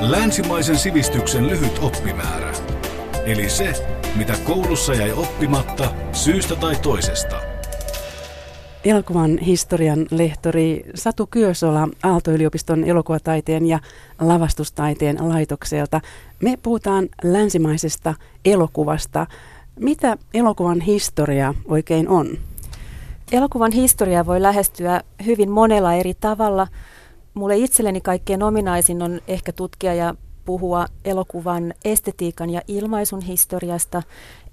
Länsimaisen sivistyksen lyhyt oppimäärä. Eli se, mitä koulussa jäi oppimatta syystä tai toisesta. Elokuvan historian lehtori Satu Kyösola Aalto-yliopiston elokuvataiteen ja lavastustaiteen laitokselta. Me puhutaan länsimaisesta elokuvasta. Mitä elokuvan historia oikein on? Elokuvan historiaa voi lähestyä hyvin monella eri tavalla. Mulle itselleni kaikkein ominaisin on ehkä tutkia ja puhua elokuvan estetiikan ja ilmaisun historiasta,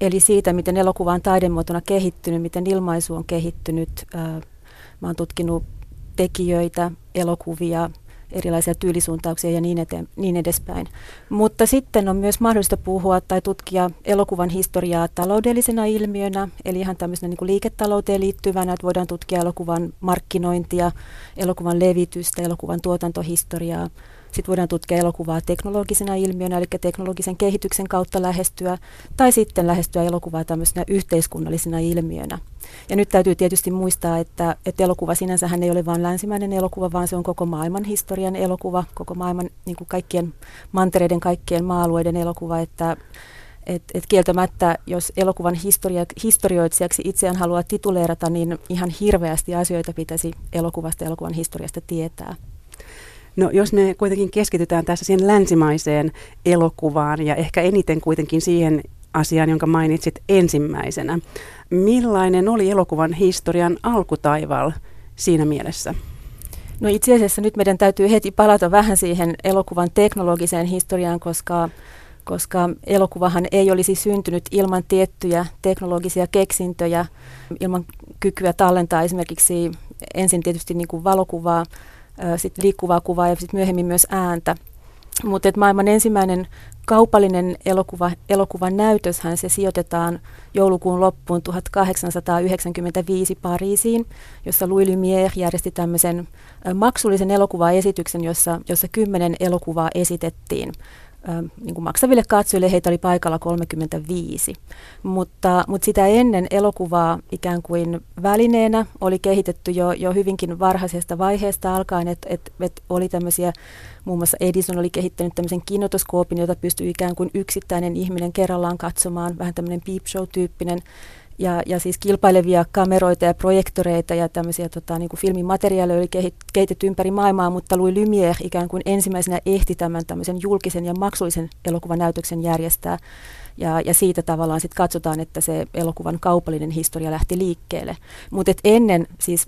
eli siitä, miten elokuva on taidemuotona kehittynyt, miten ilmaisu on kehittynyt. Mä oon tutkinut tekijöitä, elokuvia, erilaisia tyylisuuntauksia ja niin, eteen, niin edespäin. Mutta sitten on myös mahdollista puhua tai tutkia elokuvan historiaa taloudellisena ilmiönä, eli ihan tämmöisenä niin kuin liiketalouteen liittyvänä, että voidaan tutkia elokuvan markkinointia, elokuvan levitystä, elokuvan tuotantohistoriaa, sitten voidaan tutkia elokuvaa teknologisena ilmiönä, eli teknologisen kehityksen kautta lähestyä, tai sitten lähestyä elokuvaa tämmöisenä yhteiskunnallisena ilmiönä. Ja nyt täytyy tietysti muistaa, että, että elokuva sinänsähän ei ole vain länsimäinen elokuva, vaan se on koko maailman historian elokuva, koko maailman niin kuin kaikkien mantereiden, kaikkien maa-alueiden elokuva, että et, et kieltämättä, jos elokuvan historia, historioitsijaksi itseään haluaa tituleerata, niin ihan hirveästi asioita pitäisi elokuvasta elokuvan historiasta tietää. No jos me kuitenkin keskitytään tässä siihen länsimaiseen elokuvaan ja ehkä eniten kuitenkin siihen asiaan, jonka mainitsit ensimmäisenä. Millainen oli elokuvan historian alkutaival siinä mielessä? No itse asiassa nyt meidän täytyy heti palata vähän siihen elokuvan teknologiseen historiaan, koska, koska elokuvahan ei olisi syntynyt ilman tiettyjä teknologisia keksintöjä, ilman kykyä tallentaa esimerkiksi ensin tietysti niin kuin valokuvaa, sit liikkuvaa kuvaa ja sit myöhemmin myös ääntä. Mutta maailman ensimmäinen kaupallinen elokuva, elokuvan näytöshän se sijoitetaan joulukuun loppuun 1895 Pariisiin, jossa Louis Lumière järjesti tämmöisen maksullisen elokuvaesityksen, jossa, jossa kymmenen elokuvaa esitettiin niin kuin maksaville katsojille heitä oli paikalla 35. Mutta, mutta sitä ennen elokuvaa ikään kuin välineenä oli kehitetty jo, jo hyvinkin varhaisesta vaiheesta alkaen, että et, et oli tämmöisiä, muun muassa Edison oli kehittänyt tämmöisen kinotoskoopin, jota pystyy ikään kuin yksittäinen ihminen kerrallaan katsomaan, vähän tämmöinen peep show-tyyppinen ja, ja siis kilpailevia kameroita ja projektoreita ja tämmöisiä tota, niin kuin filmimateriaaleja oli kehitetty ympäri maailmaa, mutta Louis Lumière ikään kuin ensimmäisenä ehti tämän tämmöisen julkisen ja maksullisen elokuvanäytöksen järjestää. Ja, ja siitä tavallaan sitten katsotaan, että se elokuvan kaupallinen historia lähti liikkeelle. Mutta ennen siis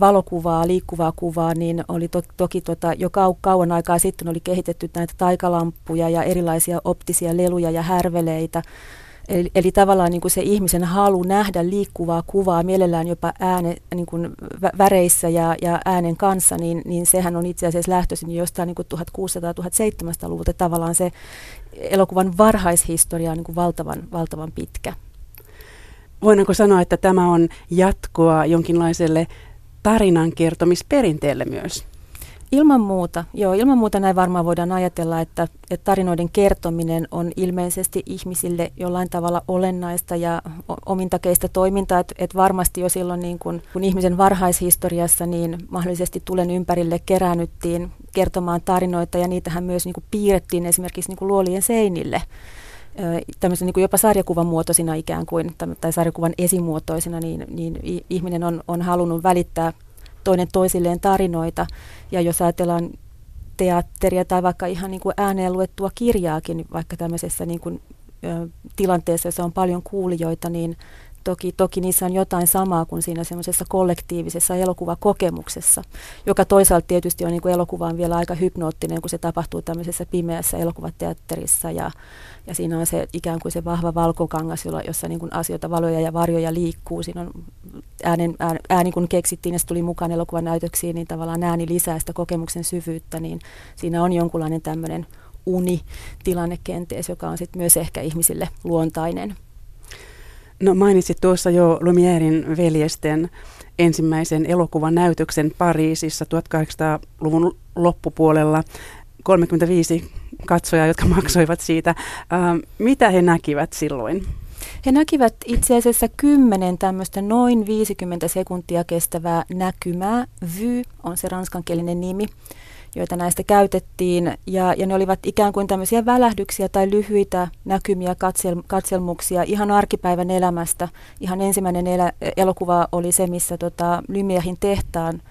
valokuvaa, liikkuvaa kuvaa, niin oli to, toki tota, jo kau, kauan aikaa sitten oli kehitetty näitä taikalamppuja ja erilaisia optisia leluja ja härveleitä, Eli, eli tavallaan niin kuin se ihmisen halu nähdä liikkuvaa kuvaa, mielellään jopa ääne, niin kuin väreissä ja, ja äänen kanssa, niin, niin sehän on itse asiassa lähtöisin jostain niin 1600-1700-luvulta. Tavallaan se elokuvan varhaishistoria on niin kuin valtavan, valtavan pitkä. Voidaanko sanoa, että tämä on jatkoa jonkinlaiselle tarinankertomisperinteelle myös? Ilman muuta, joo, ilman muuta näin varmaan voidaan ajatella, että, että tarinoiden kertominen on ilmeisesti ihmisille jollain tavalla olennaista ja omintakeista toimintaa, että, että varmasti jo silloin niin kun, kun ihmisen varhaishistoriassa niin mahdollisesti tulen ympärille keräännyttiin kertomaan tarinoita ja niitähän myös niin kuin piirrettiin esimerkiksi niin kuin luolien seinille. Tämmöisen niin kuin jopa sarjakuvan muotoisina ikään kuin, tai sarjakuvan esimuotoisina, niin, niin ihminen on, on halunnut välittää toinen toisilleen tarinoita. Ja jos ajatellaan teatteria tai vaikka ihan niin kuin ääneen luettua kirjaakin, vaikka tämmöisessä niin kuin, tilanteessa, jossa on paljon kuulijoita, niin Toki, toki niissä on jotain samaa kuin siinä semmoisessa kollektiivisessa elokuvakokemuksessa, joka toisaalta tietysti on niin kuin elokuvaan vielä aika hypnoottinen, kun se tapahtuu tämmöisessä pimeässä elokuvateatterissa ja, ja siinä on se ikään kuin se vahva valkokangas, jolla, jossa niin kuin asioita, valoja ja varjoja liikkuu. Siinä on äänen, ääni, ääni kun keksittiin ja se tuli mukaan elokuvan näytöksiin, niin tavallaan ääni lisää sitä kokemuksen syvyyttä, niin siinä on jonkunlainen tämmöinen uni-tilanne kenties, joka on sitten myös ehkä ihmisille luontainen. No mainitsit tuossa jo Lumierin veljesten ensimmäisen elokuvan näytöksen Pariisissa 1800-luvun loppupuolella. 35 katsojaa, jotka maksoivat siitä. Ähm, mitä he näkivät silloin? He näkivät itse asiassa kymmenen tämmöistä noin 50 sekuntia kestävää näkymää. Vy on se ranskankielinen nimi joita näistä käytettiin. Ja, ja ne olivat ikään kuin tämmöisiä välähdyksiä tai lyhyitä näkymiä, katsel, katselmuksia ihan arkipäivän elämästä. Ihan ensimmäinen elä, elokuva oli se, missä tota, Lymierin tehtaan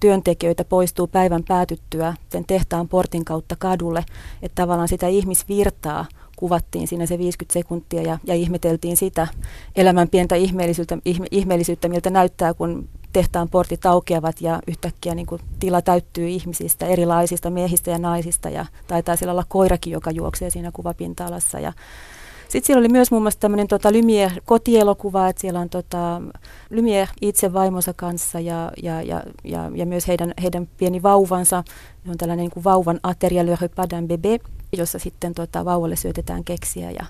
työntekijöitä poistuu päivän päätyttyä sen tehtaan portin kautta kadulle. Että tavallaan sitä ihmisvirtaa kuvattiin siinä se 50 sekuntia ja, ja ihmeteltiin sitä elämän pientä ihmeellisyyttä, ihme, ihmeellisyyttä, miltä näyttää, kun tehtaan portit aukeavat ja yhtäkkiä niin kuin tila täyttyy ihmisistä, erilaisista miehistä ja naisista ja taitaa siellä olla koirakin, joka juoksee siinä kuvapinta-alassa. Ja sitten siellä oli myös muun muassa tämmöinen tota, Lumière kotielokuva, että siellä on tota, Lumière itse vaimonsa kanssa ja, ja, ja, ja, ja myös heidän, heidän pieni vauvansa. Se on tällainen niin kuin vauvan ateria, le repas d'un bébé, jossa sitten tota, vauvalle syötetään keksiä ja,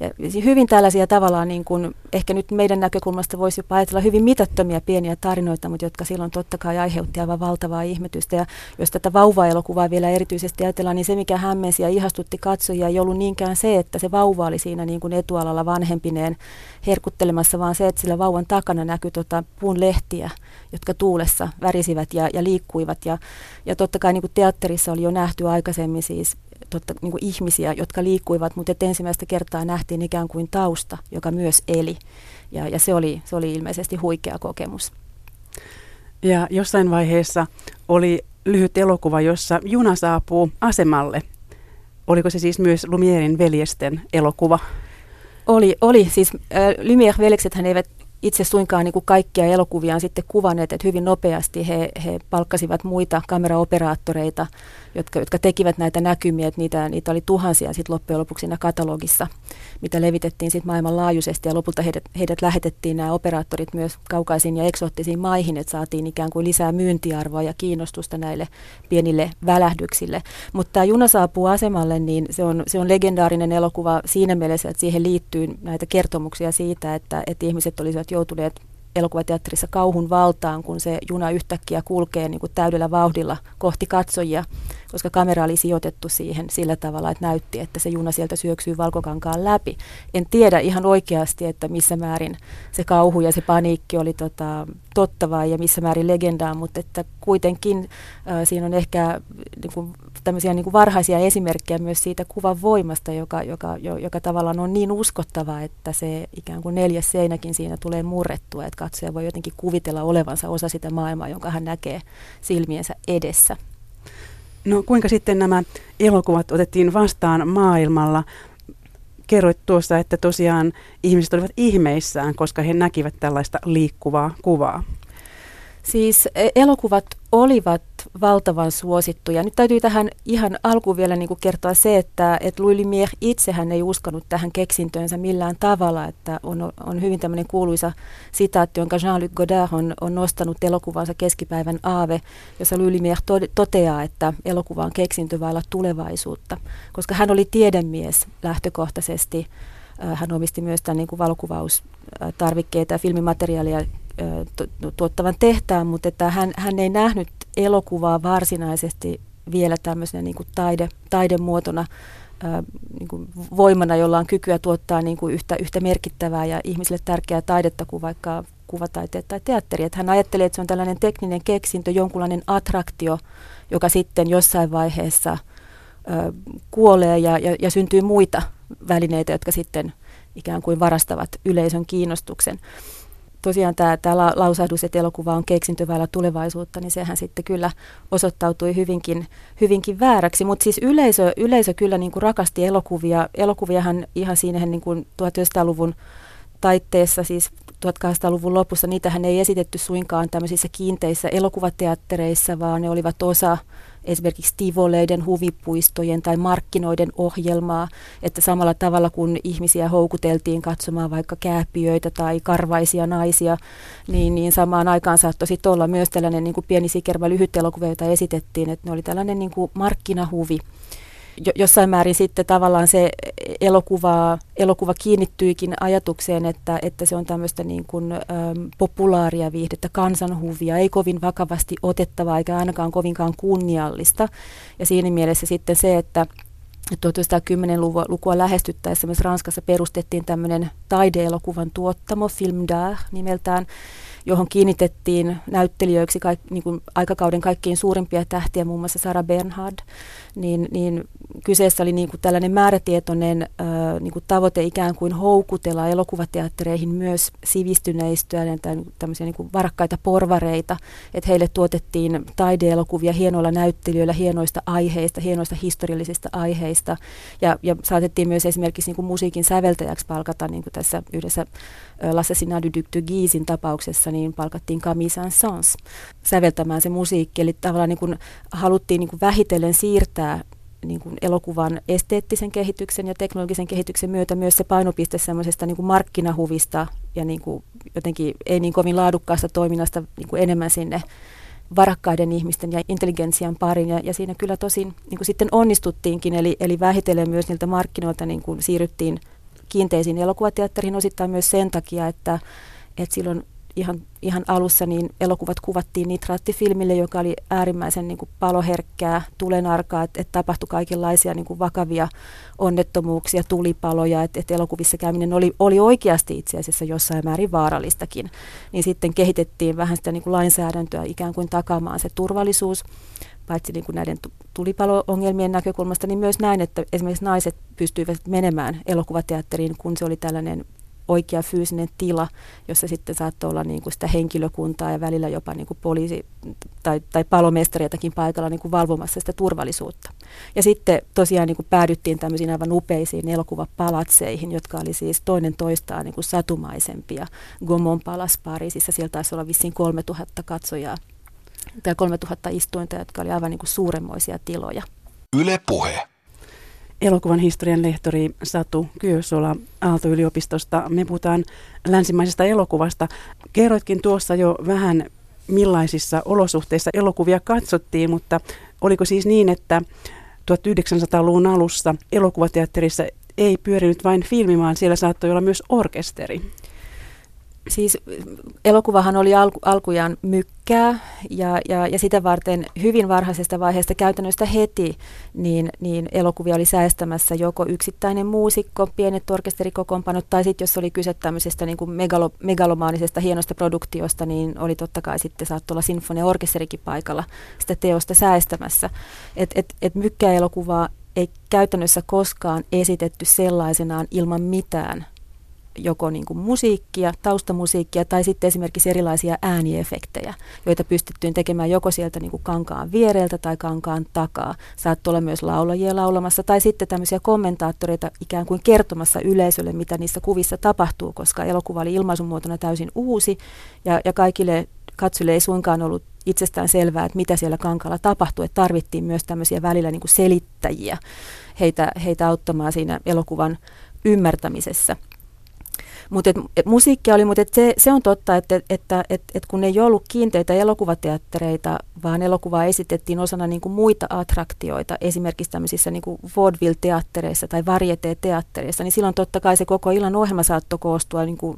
ja hyvin tällaisia tavallaan, niin kuin, ehkä nyt meidän näkökulmasta voisi jopa ajatella hyvin mitättömiä pieniä tarinoita, mutta jotka silloin totta kai aiheutti aivan valtavaa ihmetystä. Ja jos tätä vauva-elokuvaa vielä erityisesti ajatellaan, niin se mikä hämmensi ja ihastutti katsojia ei ollut niinkään se, että se vauva oli siinä niin kuin etualalla vanhempineen herkuttelemassa, vaan se, että sillä vauvan takana näkyi tota puun lehtiä, jotka tuulessa värisivät ja, ja liikkuivat. Ja, ja totta kai niin kuin teatterissa oli jo nähty aikaisemmin siis totta, niin kuin ihmisiä, jotka liikkuivat, mutta että ensimmäistä kertaa nähtiin ikään kuin tausta, joka myös eli. Ja, ja se, oli, se oli ilmeisesti huikea kokemus. Ja jossain vaiheessa oli lyhyt elokuva, jossa juna saapuu asemalle. Oliko se siis myös Lumierin veljesten elokuva? Oli, oli. Siis äh, Lumière-veljeksethän eivät itse suinkaan niin kuin kaikkia elokuviaan sitten kuvanneet, että hyvin nopeasti he, he palkkasivat muita kameraoperaattoreita, jotka, jotka tekivät näitä näkymiä, että niitä, niitä oli tuhansia sitten loppujen lopuksi siinä katalogissa, mitä levitettiin sitten maailmanlaajuisesti ja lopulta heidät, heidät lähetettiin nämä operaattorit myös kaukaisiin ja eksoottisiin maihin, että saatiin ikään kuin lisää myyntiarvoa ja kiinnostusta näille pienille välähdyksille. Mutta tämä Juna saapuu asemalle, niin se on, se on legendaarinen elokuva siinä mielessä, että siihen liittyy näitä kertomuksia siitä, että, että ihmiset olisivat joutuneet elokuvateatterissa kauhun valtaan, kun se juna yhtäkkiä kulkee niin kuin täydellä vauhdilla kohti katsojia, koska kamera oli sijoitettu siihen sillä tavalla, että näytti, että se juna sieltä syöksyy valkokankaan läpi. En tiedä ihan oikeasti, että missä määrin se kauhu ja se paniikki oli tota, tottavaa ja missä määrin legendaa, mutta että kuitenkin äh, siinä on ehkä niin kuin, tämmöisiä niin kuin varhaisia esimerkkejä myös siitä kuvan voimasta, joka, joka, joka tavallaan on niin uskottava, että se ikään kuin neljäs seinäkin siinä tulee murrettua, että katsoja voi jotenkin kuvitella olevansa osa sitä maailmaa, jonka hän näkee silmiensä edessä. No kuinka sitten nämä elokuvat otettiin vastaan maailmalla? Kerroit tuossa, että tosiaan ihmiset olivat ihmeissään, koska he näkivät tällaista liikkuvaa kuvaa. Siis e, elokuvat olivat valtavan suosittuja. Nyt täytyy tähän ihan alkuun vielä niin kuin kertoa se, että, että Louis Lumière itsehän ei uskonut tähän keksintöönsä millään tavalla. Että on, on hyvin tämmöinen kuuluisa sitaatti, jonka Jean-Luc Godard on, on nostanut elokuvansa keskipäivän aave, jossa Louis Lumière toteaa, että elokuva on keksintö vailla tulevaisuutta. Koska hän oli tiedemies lähtökohtaisesti. Hän omisti myös tämän niin kuin valokuvaustarvikkeita ja filmimateriaalia tuottavan tehtaan, mutta että hän, hän ei nähnyt elokuvaa varsinaisesti vielä tämmöisenä niin kuin taide, taidemuotona, niin kuin voimana, jolla on kykyä tuottaa niin kuin yhtä, yhtä merkittävää ja ihmisille tärkeää taidetta kuin vaikka kuvataiteet tai teatteri. Että hän ajattelee, että se on tällainen tekninen keksintö, jonkunlainen attraktio, joka sitten jossain vaiheessa kuolee ja, ja, ja syntyy muita välineitä, jotka sitten ikään kuin varastavat yleisön kiinnostuksen tosiaan tämä, tämä lausahdus, että elokuva on keksintövällä tulevaisuutta, niin sehän sitten kyllä osoittautui hyvinkin, hyvinkin vääräksi. Mutta siis yleisö, yleisö kyllä niin kuin rakasti elokuvia. Elokuviahan ihan siinä niin kuin 1900-luvun taitteessa, siis 1800-luvun lopussa, niitähän ei esitetty suinkaan tämmöisissä kiinteissä elokuvateattereissa, vaan ne olivat osa esimerkiksi tivoleiden, huvipuistojen tai markkinoiden ohjelmaa, että samalla tavalla kun ihmisiä houkuteltiin katsomaan vaikka kääpiöitä tai karvaisia naisia, niin, niin samaan aikaan saattoi olla myös tällainen niin kuin pieni sikervä lyhyt elokuva, jota esitettiin, että ne oli tällainen niin kuin markkinahuvi jossain määrin sitten tavallaan se elokuva, elokuva kiinnittyikin ajatukseen, että, että se on tämmöistä niin kuin, äm, populaaria viihdettä, kansanhuvia, ei kovin vakavasti otettavaa eikä ainakaan kovinkaan kunniallista. Ja siinä mielessä sitten se, että 1910-lukua lähestyttäessä myös Ranskassa perustettiin tämmöinen taideelokuvan tuottamo, Film d'Art nimeltään, johon kiinnitettiin näyttelijöiksi kaik, niin kuin aikakauden kaikkein suurimpia tähtiä, muun muassa Sarah Bernhard, niin, niin kyseessä oli niin kuin tällainen määrätietoinen niin kuin tavoite ikään kuin houkutella elokuvateattereihin myös sivistyneistöä, tämmöisiä niin kuin varakkaita porvareita, että heille tuotettiin taideelokuvia hienoilla näyttelijöillä, hienoista aiheista, hienoista historiallisista aiheista, ja, ja saatettiin myös esimerkiksi niin kuin musiikin säveltäjäksi palkata, niin kuin tässä yhdessä L'Assassinat du Duc de Guisin tapauksessa, niin palkattiin Camille Saint-Saëns säveltämään se musiikki, eli tavallaan niin kuin haluttiin niin kuin vähitellen siirtää niin kuin elokuvan esteettisen kehityksen ja teknologisen kehityksen myötä myös se painopiste semmoisesta niin kuin markkinahuvista ja niin kuin jotenkin ei niin kovin laadukkaasta toiminnasta niin kuin enemmän sinne varakkaiden ihmisten ja intelligensian parin. Ja, ja siinä kyllä tosin niin kuin sitten onnistuttiinkin, eli, eli vähitellen myös niiltä markkinoilta niin kuin siirryttiin kiinteisiin elokuvateatteriin osittain myös sen takia, että, että silloin ihan, ihan alussa niin elokuvat kuvattiin nitraattifilmille, joka oli äärimmäisen niin kuin paloherkkää, tulenarkaa, että, että tapahtui kaikenlaisia niin kuin vakavia onnettomuuksia, tulipaloja, että, että elokuvissa käyminen oli, oli oikeasti itse asiassa jossain määrin vaarallistakin. Niin sitten kehitettiin vähän sitä niin kuin lainsäädäntöä ikään kuin takaamaan se turvallisuus, paitsi niin kuin näiden tulipalo-ongelmien näkökulmasta, niin myös näin, että esimerkiksi naiset pystyivät menemään elokuvateatteriin, kun se oli tällainen oikea fyysinen tila, jossa sitten saattoi olla niin kuin sitä henkilökuntaa ja välillä jopa niin kuin poliisi tai, tai palomestariatakin paikalla niin kuin valvomassa sitä turvallisuutta. Ja sitten tosiaan niin kuin päädyttiin tämmöisiin aivan upeisiin elokuvapalatseihin, jotka oli siis toinen toistaan niin kuin satumaisempia. Gomon palas Pariisissa, sieltä taisi olla vissiin 3000 katsojaa tai 3000 istuinta, jotka oli aivan niin kuin suuremmoisia tiloja. Yle Puhe elokuvan historian lehtori Satu Kyösola Aalto-yliopistosta. Me puhutaan länsimaisesta elokuvasta. Kerroitkin tuossa jo vähän millaisissa olosuhteissa elokuvia katsottiin, mutta oliko siis niin, että 1900-luvun alussa elokuvateatterissa ei pyörinyt vain filmi, vaan siellä saattoi olla myös orkesteri? Siis elokuvahan oli alku, alkujaan mykkää ja, ja, ja sitä varten hyvin varhaisesta vaiheesta käytännöstä heti, niin, niin elokuvia oli säästämässä joko yksittäinen muusikko, pienet orkesterikokoonpanot, tai sitten jos oli kyse tämmöisestä niin kuin megalo, megalomaanisesta hienosta produktiosta, niin oli totta kai sitten saattoi olla sinfonia-orkesterikin paikalla sitä teosta säästämässä. Et, et, et mykkää elokuvaa ei käytännössä koskaan esitetty sellaisenaan ilman mitään joko niin kuin musiikkia, taustamusiikkia tai sitten esimerkiksi erilaisia ääniefektejä, joita pystyttiin tekemään joko sieltä niin kuin kankaan viereltä tai kankaan takaa. Saattoi olla myös laulajia laulamassa tai sitten tämmöisiä kommentaattoreita ikään kuin kertomassa yleisölle, mitä niissä kuvissa tapahtuu, koska elokuva oli ilmaisumuotona täysin uusi ja, ja kaikille katsojille ei suinkaan ollut itsestään selvää, että mitä siellä kankaalla tapahtui, että tarvittiin myös tämmöisiä välillä niin kuin selittäjiä heitä, heitä auttamaan siinä elokuvan ymmärtämisessä. Mutta musiikkia oli, mutta se, se on totta, että, että, että, että kun ei ollut kiinteitä elokuvateattereita, vaan elokuvaa esitettiin osana niin kuin muita attraktioita, esimerkiksi tämmöisissä niin kuin vaudeville-teattereissa tai varieté-teattereissa, niin silloin totta kai se koko illan ohjelma saattoi koostua niin kuin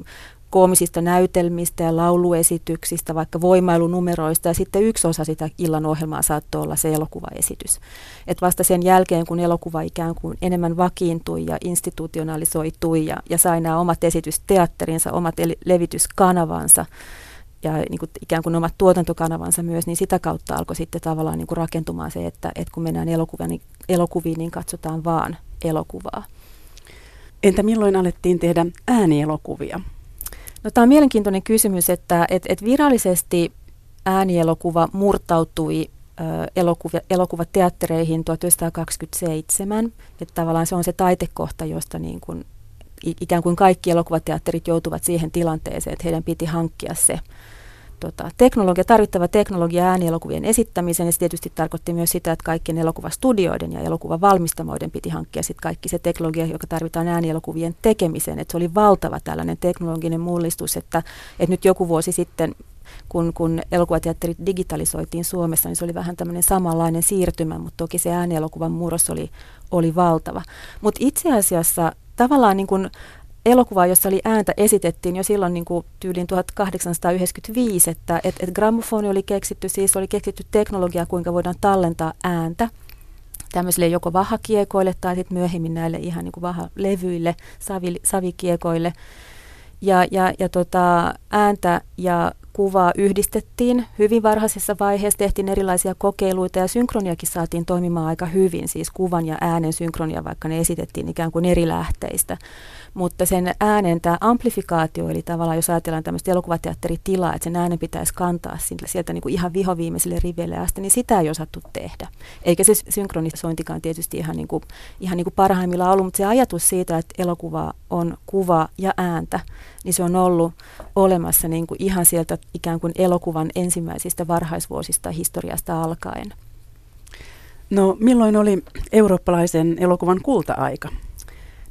koomisista näytelmistä ja lauluesityksistä, vaikka voimailunumeroista, ja sitten yksi osa sitä illan ohjelmaa saattoi olla se elokuvaesitys. Et vasta sen jälkeen, kun elokuva ikään kuin enemmän vakiintui ja institutionalisoitui ja, ja sai nämä omat esitysteatterinsa, omat levityskanavansa, ja niin kuin ikään kuin omat tuotantokanavansa myös, niin sitä kautta alkoi sitten tavallaan niin kuin rakentumaan se, että, että kun mennään elokuviin, niin, elokuviin, niin katsotaan vaan elokuvaa. Entä milloin alettiin tehdä äänielokuvia? No, tämä on mielenkiintoinen kysymys, että et, et virallisesti äänielokuva murtautui elokuva, elokuvateattereihin 1927. Että tavallaan se on se taitekohta, josta niin kuin, ikään kuin kaikki elokuvateatterit joutuvat siihen tilanteeseen, että heidän piti hankkia se tota, teknologia, tarvittava teknologia äänielokuvien esittämiseen. Ja se tietysti tarkoitti myös sitä, että kaikkien elokuvastudioiden ja elokuvavalmistamoiden piti hankkia sit kaikki se teknologia, joka tarvitaan äänielokuvien tekemiseen. Et se oli valtava tällainen teknologinen mullistus, että, että nyt joku vuosi sitten kun, kun elokuvateatterit digitalisoitiin Suomessa, niin se oli vähän tämmöinen samanlainen siirtymä, mutta toki se äänielokuvan murros oli, oli valtava. Mutta itse asiassa tavallaan niin kuin elokuva, jossa oli ääntä, esitettiin jo silloin niin kuin tyyliin 1895, että et, et grammofoni oli keksitty, siis oli keksitty teknologia, kuinka voidaan tallentaa ääntä tämmöisille joko vahakiekoille tai sitten myöhemmin näille ihan niin kuin vahalevyille, savi, savikiekoille. Ja, ja, ja tota, ääntä ja kuvaa yhdistettiin hyvin varhaisessa vaiheessa, tehtiin erilaisia kokeiluita ja synkroniakin saatiin toimimaan aika hyvin, siis kuvan ja äänen synkronia, vaikka ne esitettiin ikään kuin eri lähteistä mutta sen äänen tämä amplifikaatio, eli tavallaan jos ajatellaan tämmöistä elokuvateatteritilaa, että sen äänen pitäisi kantaa sieltä, niin kuin ihan vihoviimeiselle riveille asti, niin sitä ei osattu tehdä. Eikä se synkronisointikaan tietysti ihan, niin kuin, ihan niin kuin parhaimmillaan ollut, mutta se ajatus siitä, että elokuva on kuva ja ääntä, niin se on ollut olemassa niin kuin ihan sieltä ikään kuin elokuvan ensimmäisistä varhaisvuosista historiasta alkaen. No milloin oli eurooppalaisen elokuvan kulta-aika?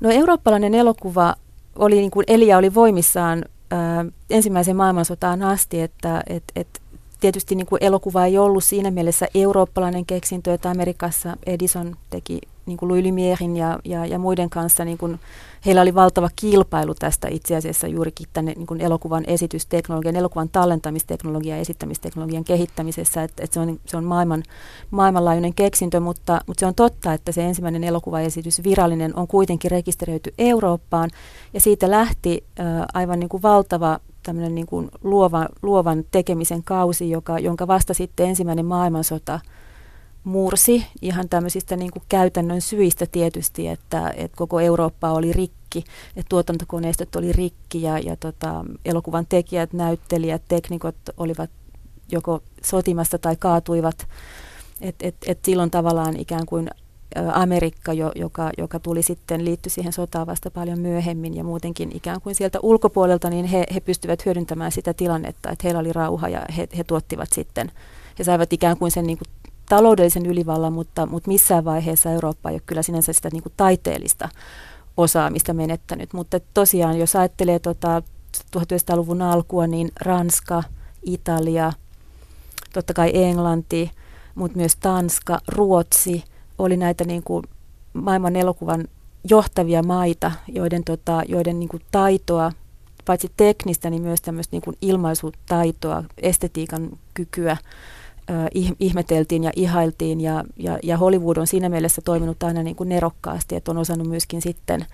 No eurooppalainen elokuva oli niin kuin Elia oli voimissaan ää, ensimmäisen maailmansotaan asti, että et, et, tietysti niin kuin elokuva ei ollut siinä mielessä eurooppalainen keksintö, että Amerikassa Edison teki niin kuin Louis Lumierin ja, ja, ja muiden kanssa, niin kuin, heillä oli valtava kilpailu tästä itse asiassa juurikin tänne niin kuin elokuvan esitysteknologian, elokuvan tallentamisteknologian ja esittämisteknologian kehittämisessä, että, että se on, se on maailman, maailmanlaajuinen keksintö, mutta, mutta se on totta, että se ensimmäinen elokuvaesitys virallinen on kuitenkin rekisteröity Eurooppaan. Ja siitä lähti äh, aivan niin kuin valtava niin kuin luova, luovan tekemisen kausi, joka, jonka vasta sitten ensimmäinen maailmansota – mursi ihan tämmöisistä niin kuin käytännön syistä tietysti, että, että koko Eurooppa oli rikki, että tuotantokoneistot oli rikki ja, ja tota, elokuvan tekijät, näyttelijät, teknikot olivat joko sotimasta tai kaatuivat. Et, et, et silloin tavallaan ikään kuin Amerikka, jo, joka, joka tuli sitten, liittyi siihen sotaan vasta paljon myöhemmin ja muutenkin ikään kuin sieltä ulkopuolelta, niin he, he pystyvät hyödyntämään sitä tilannetta, että heillä oli rauha ja he, he tuottivat sitten, he saivat ikään kuin sen niin kuin taloudellisen ylivallan, mutta, mutta missään vaiheessa Eurooppa ei ole kyllä sinänsä sitä niin kuin taiteellista osaamista menettänyt. Mutta tosiaan, jos ajattelee tota 1900-luvun alkua, niin Ranska, Italia, totta kai Englanti, mutta myös Tanska, Ruotsi oli näitä niin kuin maailman elokuvan johtavia maita, joiden, tota, joiden niin kuin taitoa, paitsi teknistä, niin myös tämmöistä niin kuin ilmaisutaitoa, estetiikan kykyä ihmeteltiin ja ihailtiin ja, ja, ja Hollywood on siinä mielessä toiminut aina niin kuin nerokkaasti, että on osannut myöskin sitten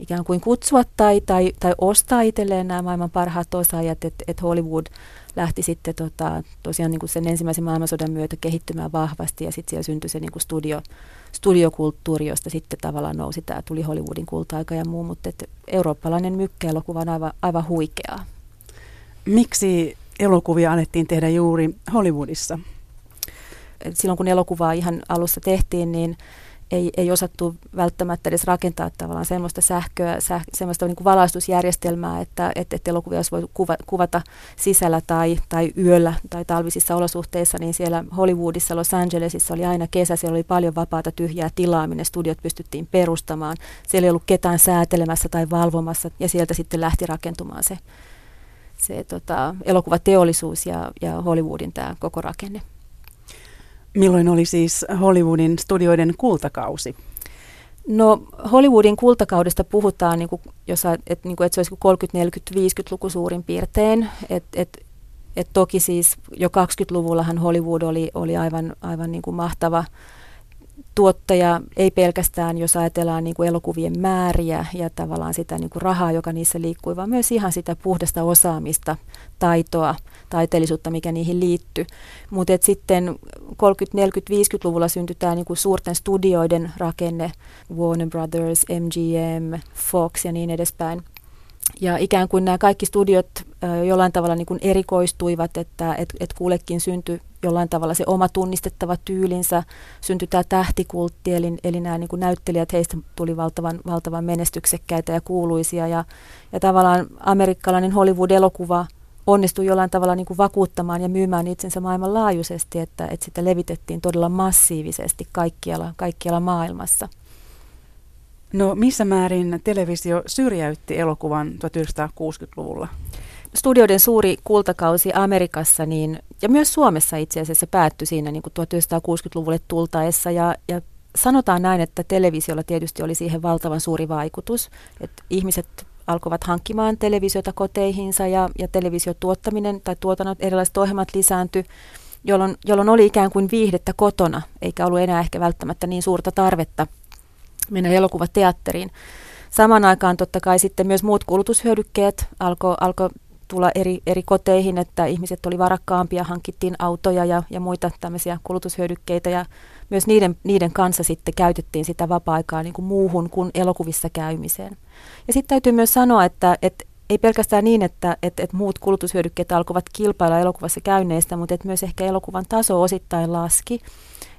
ikään kuin kutsua tai, tai, tai ostaa itselleen nämä maailman parhaat osaajat, että et Hollywood lähti sitten tota, tosiaan niin kuin sen ensimmäisen maailmansodan myötä kehittymään vahvasti ja sitten siellä syntyi se niin kuin studio, studiokulttuuri, josta sitten tavallaan nousi tämä, tuli Hollywoodin kulta-aika ja muu, mutta et eurooppalainen mykkäelokuva on aivan, aivan huikeaa. Miksi elokuvia alettiin tehdä juuri Hollywoodissa? Silloin kun elokuvaa ihan alussa tehtiin, niin ei, ei osattu välttämättä edes rakentaa tavallaan semmoista sähköä, säh, semmoista niin kuin valaistusjärjestelmää, että, että, että elokuvia olisi voitu kuva, kuvata sisällä tai, tai yöllä tai talvisissa olosuhteissa, niin siellä Hollywoodissa, Los Angelesissa oli aina kesä, siellä oli paljon vapaata tyhjää tilaa, minne studiot pystyttiin perustamaan. Siellä ei ollut ketään säätelemässä tai valvomassa ja sieltä sitten lähti rakentumaan se, se tota, elokuvateollisuus ja, ja Hollywoodin tämä koko rakenne. Milloin oli siis Hollywoodin studioiden kultakausi? No Hollywoodin kultakaudesta puhutaan, niin kuin, jos, et, niin kuin, että se olisi 30, 40, 50-luku suurin piirtein. Et, et, et toki siis jo 20-luvullahan Hollywood oli, oli aivan, aivan niin kuin mahtava tuottaja, ei pelkästään jos ajatellaan niin kuin elokuvien määriä ja tavallaan sitä niin kuin rahaa, joka niissä liikkui, vaan myös ihan sitä puhdasta osaamista, taitoa, taiteellisuutta, mikä niihin liittyy. Mutta sitten 30, 40, 50-luvulla syntyi tämä niin kuin suurten studioiden rakenne, Warner Brothers, MGM, Fox ja niin edespäin. Ja ikään kuin nämä kaikki studiot jollain tavalla niin kuin erikoistuivat, että et, et kullekin syntyi jollain tavalla se oma tunnistettava tyylinsä, syntyi tämä tähtikultti, eli, eli nämä niin kuin näyttelijät, heistä tuli valtavan, valtavan menestyksekkäitä ja kuuluisia, ja, ja tavallaan amerikkalainen Hollywood-elokuva onnistui jollain tavalla niin kuin vakuuttamaan ja myymään itsensä maailmanlaajuisesti, että, että sitä levitettiin todella massiivisesti kaikkialla, kaikkialla maailmassa. No missä määrin televisio syrjäytti elokuvan 1960-luvulla? studioiden suuri kultakausi Amerikassa niin, ja myös Suomessa itse asiassa päättyi siinä niin kuin 1960-luvulle tultaessa ja, ja sanotaan näin, että televisiolla tietysti oli siihen valtavan suuri vaikutus, että ihmiset alkoivat hankkimaan televisiota koteihinsa ja, ja televisiotuottaminen tai tuotannot, erilaiset ohjelmat lisääntyi. jolloin, jolloin oli ikään kuin viihdettä kotona, eikä ollut enää ehkä välttämättä niin suurta tarvetta mennä elokuvateatteriin. Samaan aikaan totta kai sitten myös muut kulutushyödykkeet alkoi alko tulla eri, eri koteihin, että ihmiset oli varakkaampia, hankittiin autoja ja, ja muita tämmöisiä kulutushyödykkeitä ja myös niiden, niiden kanssa sitten käytettiin sitä vapaa-aikaa niin kuin muuhun kuin elokuvissa käymiseen. Ja sitten täytyy myös sanoa, että, että ei pelkästään niin, että, että, että muut kulutushyödykkeet alkoivat kilpailla elokuvassa käynneistä, mutta että myös ehkä elokuvan taso osittain laski.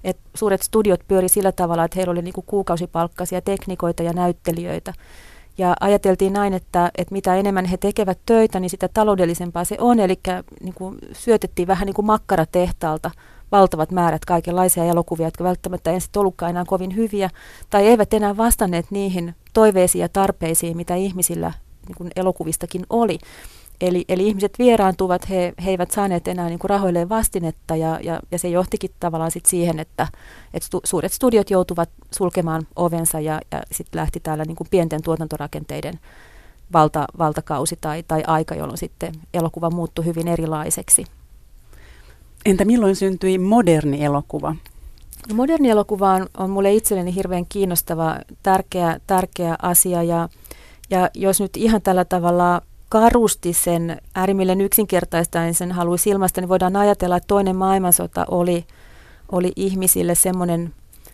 Et suuret studiot pyöri sillä tavalla, että heillä oli niinku kuukausipalkkaisia teknikoita ja näyttelijöitä. Ja ajateltiin näin, että, että mitä enemmän he tekevät töitä, niin sitä taloudellisempaa se on. Eli niin kuin syötettiin vähän niin kuin makkaratehtaalta valtavat määrät kaikenlaisia elokuvia, jotka välttämättä ensin ollutkaan enää kovin hyviä, tai eivät enää vastanneet niihin toiveisiin ja tarpeisiin, mitä ihmisillä niin kuin elokuvistakin oli. Eli, eli ihmiset vieraantuvat, he, he eivät saaneet enää niin kuin rahoilleen vastinetta ja, ja, ja se johtikin tavallaan sit siihen, että, että stu, suuret studiot joutuvat sulkemaan ovensa ja, ja sitten lähti täällä niin kuin pienten tuotantorakenteiden valta, valtakausi tai, tai aika, jolloin sitten elokuva muuttui hyvin erilaiseksi. Entä milloin syntyi moderni elokuva? No moderni elokuva on, on mulle itselleni hirveän kiinnostava, tärkeä, tärkeä asia ja, ja jos nyt ihan tällä tavalla karusti sen äärimmilleen yksinkertaistaen sen haluaisi ilmaista, niin voidaan ajatella, että toinen maailmansota oli, oli ihmisille semmoinen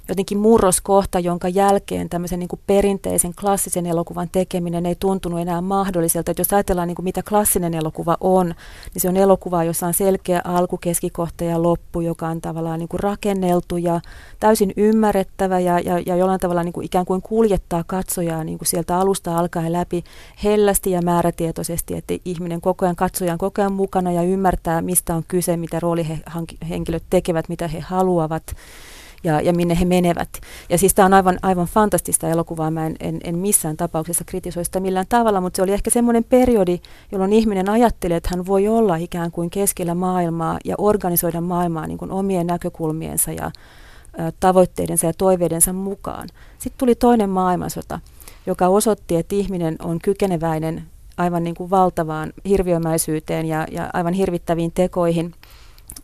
jotenkin murroskohta, jonka jälkeen tämmöisen niin kuin perinteisen klassisen elokuvan tekeminen ei tuntunut enää mahdolliselta. Että jos ajatellaan, niin kuin mitä klassinen elokuva on, niin se on elokuva, jossa on selkeä alku, keskikohta ja loppu, joka on tavallaan niin kuin rakenneltu ja täysin ymmärrettävä ja, ja, ja jollain tavalla niin kuin ikään kuin kuljettaa katsojaa niin kuin sieltä alusta alkaen läpi hellästi ja määrätietoisesti, että ihminen koko ajan katsoja on koko ajan mukana ja ymmärtää, mistä on kyse, mitä roolihenkilöt tekevät, mitä he haluavat ja, ja minne he menevät. Ja siis tämä on aivan, aivan fantastista elokuvaa, mä en, en, en missään tapauksessa kritisoi sitä millään tavalla, mutta se oli ehkä semmoinen periodi, jolloin ihminen ajattelee, että hän voi olla ikään kuin keskellä maailmaa ja organisoida maailmaa niin kuin omien näkökulmiensa ja tavoitteidensa ja toiveidensa mukaan. Sitten tuli toinen maailmansota, joka osoitti, että ihminen on kykeneväinen aivan niin kuin valtavaan hirviömäisyyteen ja, ja aivan hirvittäviin tekoihin –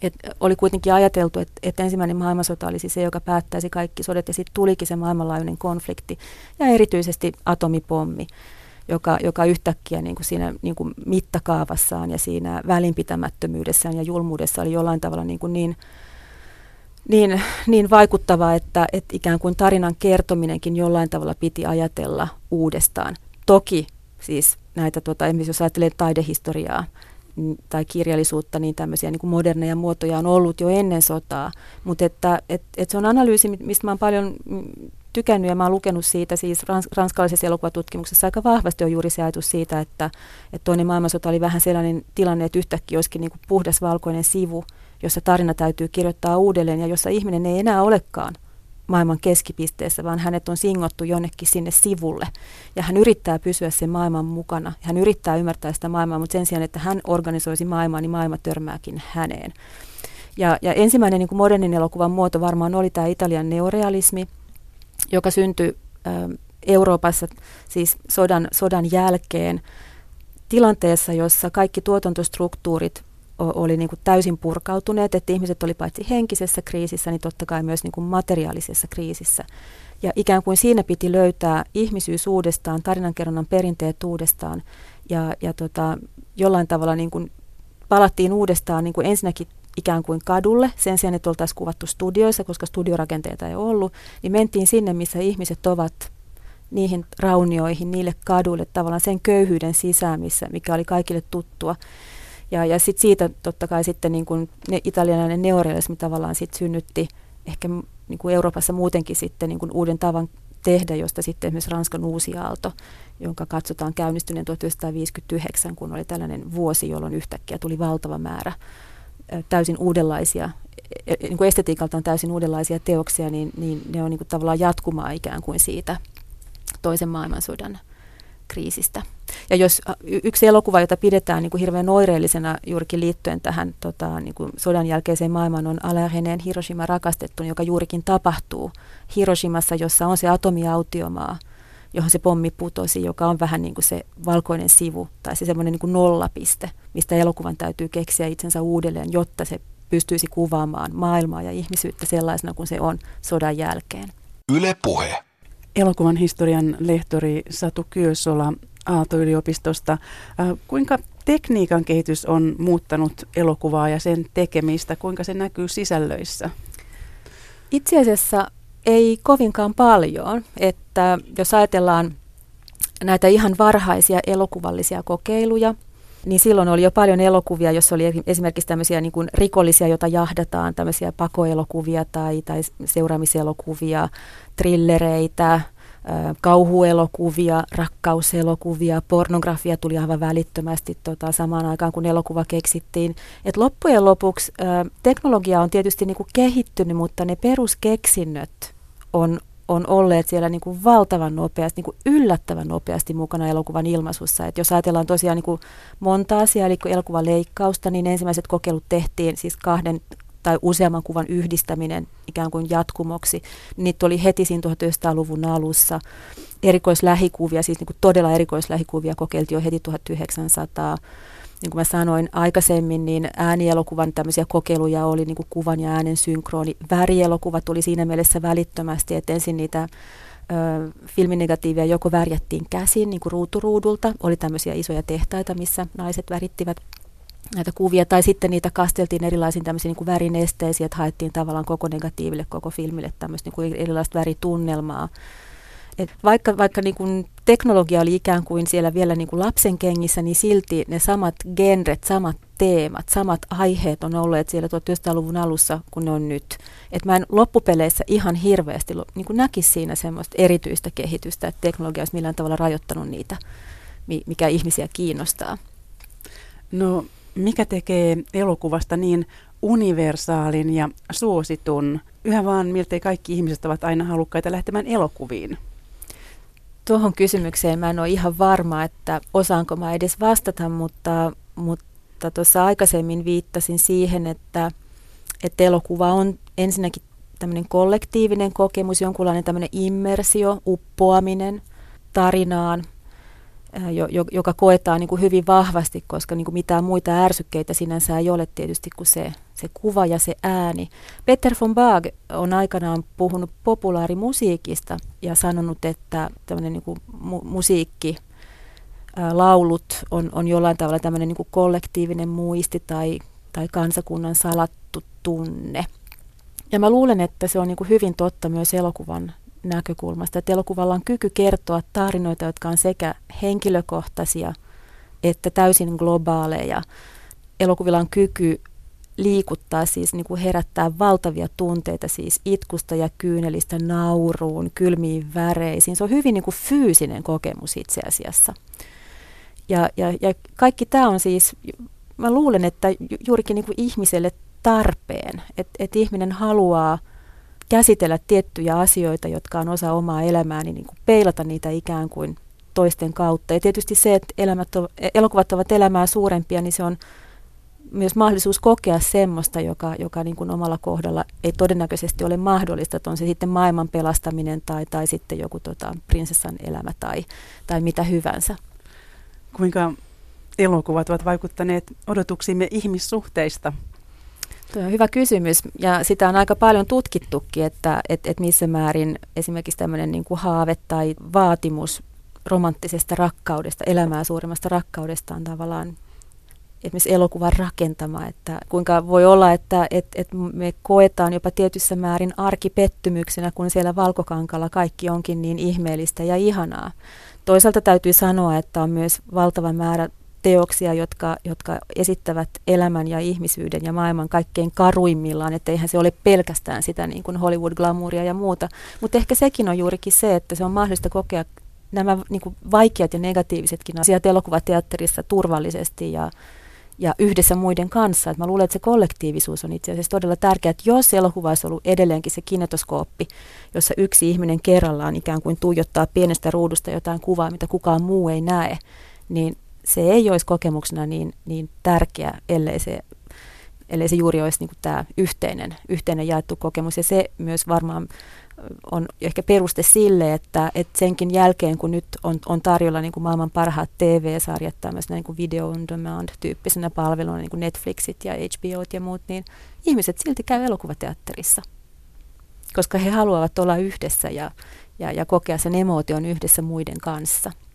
et oli kuitenkin ajateltu, että, et ensimmäinen maailmansota olisi se, joka päättäisi kaikki sodat, ja sitten tulikin se maailmanlaajuinen konflikti, ja erityisesti atomipommi, joka, joka yhtäkkiä niin kuin siinä niin kuin mittakaavassaan ja siinä välinpitämättömyydessään ja julmuudessa oli jollain tavalla niin, kuin niin, niin, niin vaikuttava, että, että ikään kuin tarinan kertominenkin jollain tavalla piti ajatella uudestaan. Toki siis näitä, tota, jos ajattelee taidehistoriaa, tai kirjallisuutta, niin tämmöisiä niin kuin moderneja muotoja on ollut jo ennen sotaa. Mutta että et, et se on analyysi, mistä mä oon paljon mm, tykännyt ja mä oon lukenut siitä siis rans, ranskalaisessa elokuvatutkimuksessa aika vahvasti on juuri se ajatus siitä, että, että toinen maailmansota oli vähän sellainen tilanne, että yhtäkkiä olisikin niin kuin puhdas valkoinen sivu, jossa tarina täytyy kirjoittaa uudelleen ja jossa ihminen ei enää olekaan – maailman keskipisteessä, vaan hänet on singottu jonnekin sinne sivulle. Ja hän yrittää pysyä sen maailman mukana. Hän yrittää ymmärtää sitä maailmaa, mutta sen sijaan, että hän organisoisi maailmaa, niin maailma törmääkin häneen. Ja, ja ensimmäinen niin kuin modernin elokuvan muoto varmaan oli tämä Italian neorealismi, joka syntyi ä, Euroopassa siis sodan, sodan jälkeen tilanteessa, jossa kaikki tuotantostruktuurit oli niin kuin täysin purkautuneet, että ihmiset oli paitsi henkisessä kriisissä, niin totta kai myös niin kuin materiaalisessa kriisissä. Ja ikään kuin siinä piti löytää ihmisyys uudestaan, tarinankerronnan perinteet uudestaan ja, ja tota, jollain tavalla niin kuin palattiin uudestaan niin kuin ensinnäkin ikään kuin kadulle, sen sijaan, että oltaisiin kuvattu studioissa, koska studiorakenteita ei ollut, niin mentiin sinne, missä ihmiset ovat niihin raunioihin, niille kaduille, tavallaan sen köyhyyden sisään, missä, mikä oli kaikille tuttua. Ja, ja sit siitä totta kai sitten niin kuin ne italialainen neorealismi tavallaan sit synnytti ehkä niin kuin Euroopassa muutenkin sitten niin kuin uuden tavan tehdä, josta sitten esimerkiksi Ranskan uusi aalto, jonka katsotaan käynnistyneen 1959, kun oli tällainen vuosi, jolloin yhtäkkiä tuli valtava määrä täysin uudenlaisia, e, e, niin kuin estetiikaltaan täysin uudenlaisia teoksia, niin, niin ne on niin kuin tavallaan jatkumaa ikään kuin siitä toisen maailmansodan kriisistä. Ja jos yksi elokuva, jota pidetään niin kuin hirveän oireellisena juurikin liittyen tähän tota, niin kuin sodan jälkeiseen maailmaan, on Alain Reneen Hiroshima rakastettu, joka juurikin tapahtuu Hiroshimassa, jossa on se atomiautiomaa, johon se pommi putosi, joka on vähän niin kuin se valkoinen sivu tai se semmoinen niin kuin nollapiste, mistä elokuvan täytyy keksiä itsensä uudelleen, jotta se pystyisi kuvaamaan maailmaa ja ihmisyyttä sellaisena kuin se on sodan jälkeen. Yle Puhe. Elokuvan historian lehtori Satu Kyösola Aalto-yliopistosta. Äh, kuinka tekniikan kehitys on muuttanut elokuvaa ja sen tekemistä? Kuinka se näkyy sisällöissä? Itse asiassa ei kovinkaan paljon, että jos ajatellaan näitä ihan varhaisia elokuvallisia kokeiluja, niin silloin oli jo paljon elokuvia, jossa oli esimerkiksi tämmöisiä niin kuin rikollisia, joita jahdataan, tämmöisiä pakoelokuvia tai, tai seuraamiselokuvia, trillereitä, kauhuelokuvia, rakkauselokuvia, pornografia tuli aivan välittömästi tota, samaan aikaan, kun elokuva keksittiin. Et loppujen lopuksi teknologia on tietysti niinku kehittynyt, mutta ne peruskeksinnöt on, on olleet siellä niin kuin valtavan nopeasti, niin kuin yllättävän nopeasti mukana elokuvan ilmaisussa. Et jos ajatellaan tosiaan niin kuin monta asiaa, eli elokuvan leikkausta, niin ensimmäiset kokeilut tehtiin siis kahden tai useamman kuvan yhdistäminen ikään kuin jatkumoksi. Niitä oli heti siinä 1900-luvun alussa. Erikoislähikuvia, siis niin kuin todella erikoislähikuvia kokeiltiin jo heti 1900 niin kuin mä sanoin aikaisemmin, niin äänielokuvan tämmöisiä kokeiluja oli niin kuin kuvan ja äänen synkroni. Värielokuva tuli siinä mielessä välittömästi, että ensin niitä ö, filminegatiivia joko värjättiin käsin niin kuin ruuturuudulta, oli tämmöisiä isoja tehtaita, missä naiset värittivät näitä kuvia, tai sitten niitä kasteltiin erilaisiin tämmöisiin niin kuin värinesteisiin, että haettiin tavallaan koko negatiiville, koko filmille tämmöistä niin kuin erilaista väritunnelmaa. Et vaikka vaikka niin kuin teknologia oli ikään kuin siellä vielä niin kuin lapsen kengissä, niin silti ne samat genret, samat teemat, samat aiheet on olleet siellä 1900-luvun alussa kuin ne on nyt. Et mä en loppupeleissä ihan hirveästi niin kuin näkisi siinä semmoista erityistä kehitystä, että teknologia olisi millään tavalla rajoittanut niitä, mikä ihmisiä kiinnostaa. No mikä tekee elokuvasta niin universaalin ja suositun? Yhä vaan miltei kaikki ihmiset ovat aina halukkaita lähtemään elokuviin. Tuohon kysymykseen mä en ole ihan varma, että osaanko mä edes vastata, mutta, mutta tuossa aikaisemmin viittasin siihen, että, että elokuva on ensinnäkin tämmöinen kollektiivinen kokemus, jonkunlainen tämmöinen immersio, uppoaminen tarinaan, joka koetaan niin kuin hyvin vahvasti, koska niin kuin mitään muita ärsykkeitä sinänsä ei ole tietysti kuin se, se kuva ja se ääni. Peter von Baag on aikanaan puhunut populaarimusiikista ja sanonut, että tämmöinen niin kuin mu- musiikki, ää, laulut on, on jollain tavalla tämmöinen niin kuin kollektiivinen muisti tai, tai kansakunnan salattu tunne. Ja mä luulen, että se on niin kuin hyvin totta myös elokuvan näkökulmasta. Että elokuvalla on kyky kertoa tarinoita, jotka on sekä henkilökohtaisia että täysin globaaleja. Elokuvilla on kyky liikuttaa, siis niin kuin herättää valtavia tunteita, siis itkusta ja kyynelistä nauruun, kylmiin väreisiin. Se on hyvin niin kuin fyysinen kokemus itse asiassa. Ja, ja, ja kaikki tämä on siis, mä luulen, että juurikin niin kuin ihmiselle tarpeen, että, että ihminen haluaa – käsitellä tiettyjä asioita, jotka on osa omaa elämää, niin, niin kuin peilata niitä ikään kuin toisten kautta. Ja tietysti se, että elämät on, elokuvat ovat elämää suurempia, niin se on myös mahdollisuus kokea semmoista, joka, joka niin kuin omalla kohdalla ei todennäköisesti ole mahdollista, että on se sitten maailman pelastaminen tai, tai sitten joku tota, prinsessan elämä tai, tai mitä hyvänsä. Kuinka elokuvat ovat vaikuttaneet odotuksiimme ihmissuhteista? Tuo on hyvä kysymys ja sitä on aika paljon tutkittukin, että et, et missä määrin esimerkiksi tämmöinen niin kuin haave tai vaatimus romanttisesta rakkaudesta, elämää suuremmasta rakkaudesta on tavallaan esimerkiksi elokuvan rakentama, että kuinka voi olla, että et, et me koetaan jopa tietyssä määrin arkipettymyksenä, kun siellä valkokankalla kaikki onkin niin ihmeellistä ja ihanaa. Toisaalta täytyy sanoa, että on myös valtava määrä teoksia, jotka, jotka esittävät elämän ja ihmisyyden ja maailman kaikkein karuimmillaan, että eihän se ole pelkästään sitä niin kuin Hollywood-glamouria ja muuta, mutta ehkä sekin on juurikin se, että se on mahdollista kokea nämä niin kuin vaikeat ja negatiivisetkin asiat elokuvateatterissa turvallisesti ja, ja yhdessä muiden kanssa. Et mä luulen, että se kollektiivisuus on itse asiassa todella tärkeää, että jos elokuva olisi ollut edelleenkin se kinetoskooppi, jossa yksi ihminen kerrallaan ikään kuin tuijottaa pienestä ruudusta jotain kuvaa, mitä kukaan muu ei näe, niin se ei olisi kokemuksena niin, niin tärkeä, ellei se ellei se juuri olisi niin tämä yhteinen, yhteinen jaettu kokemus. Ja se myös varmaan on ehkä peruste sille, että, että senkin jälkeen, kun nyt on, on tarjolla niin kuin maailman parhaat TV-sarjat tämmöisenä niin kuin video on demand-tyyppisenä palveluna, niin kuin Netflixit ja HBOt ja muut, niin ihmiset silti käy elokuvateatterissa, koska he haluavat olla yhdessä ja, ja, ja kokea sen emootion yhdessä muiden kanssa.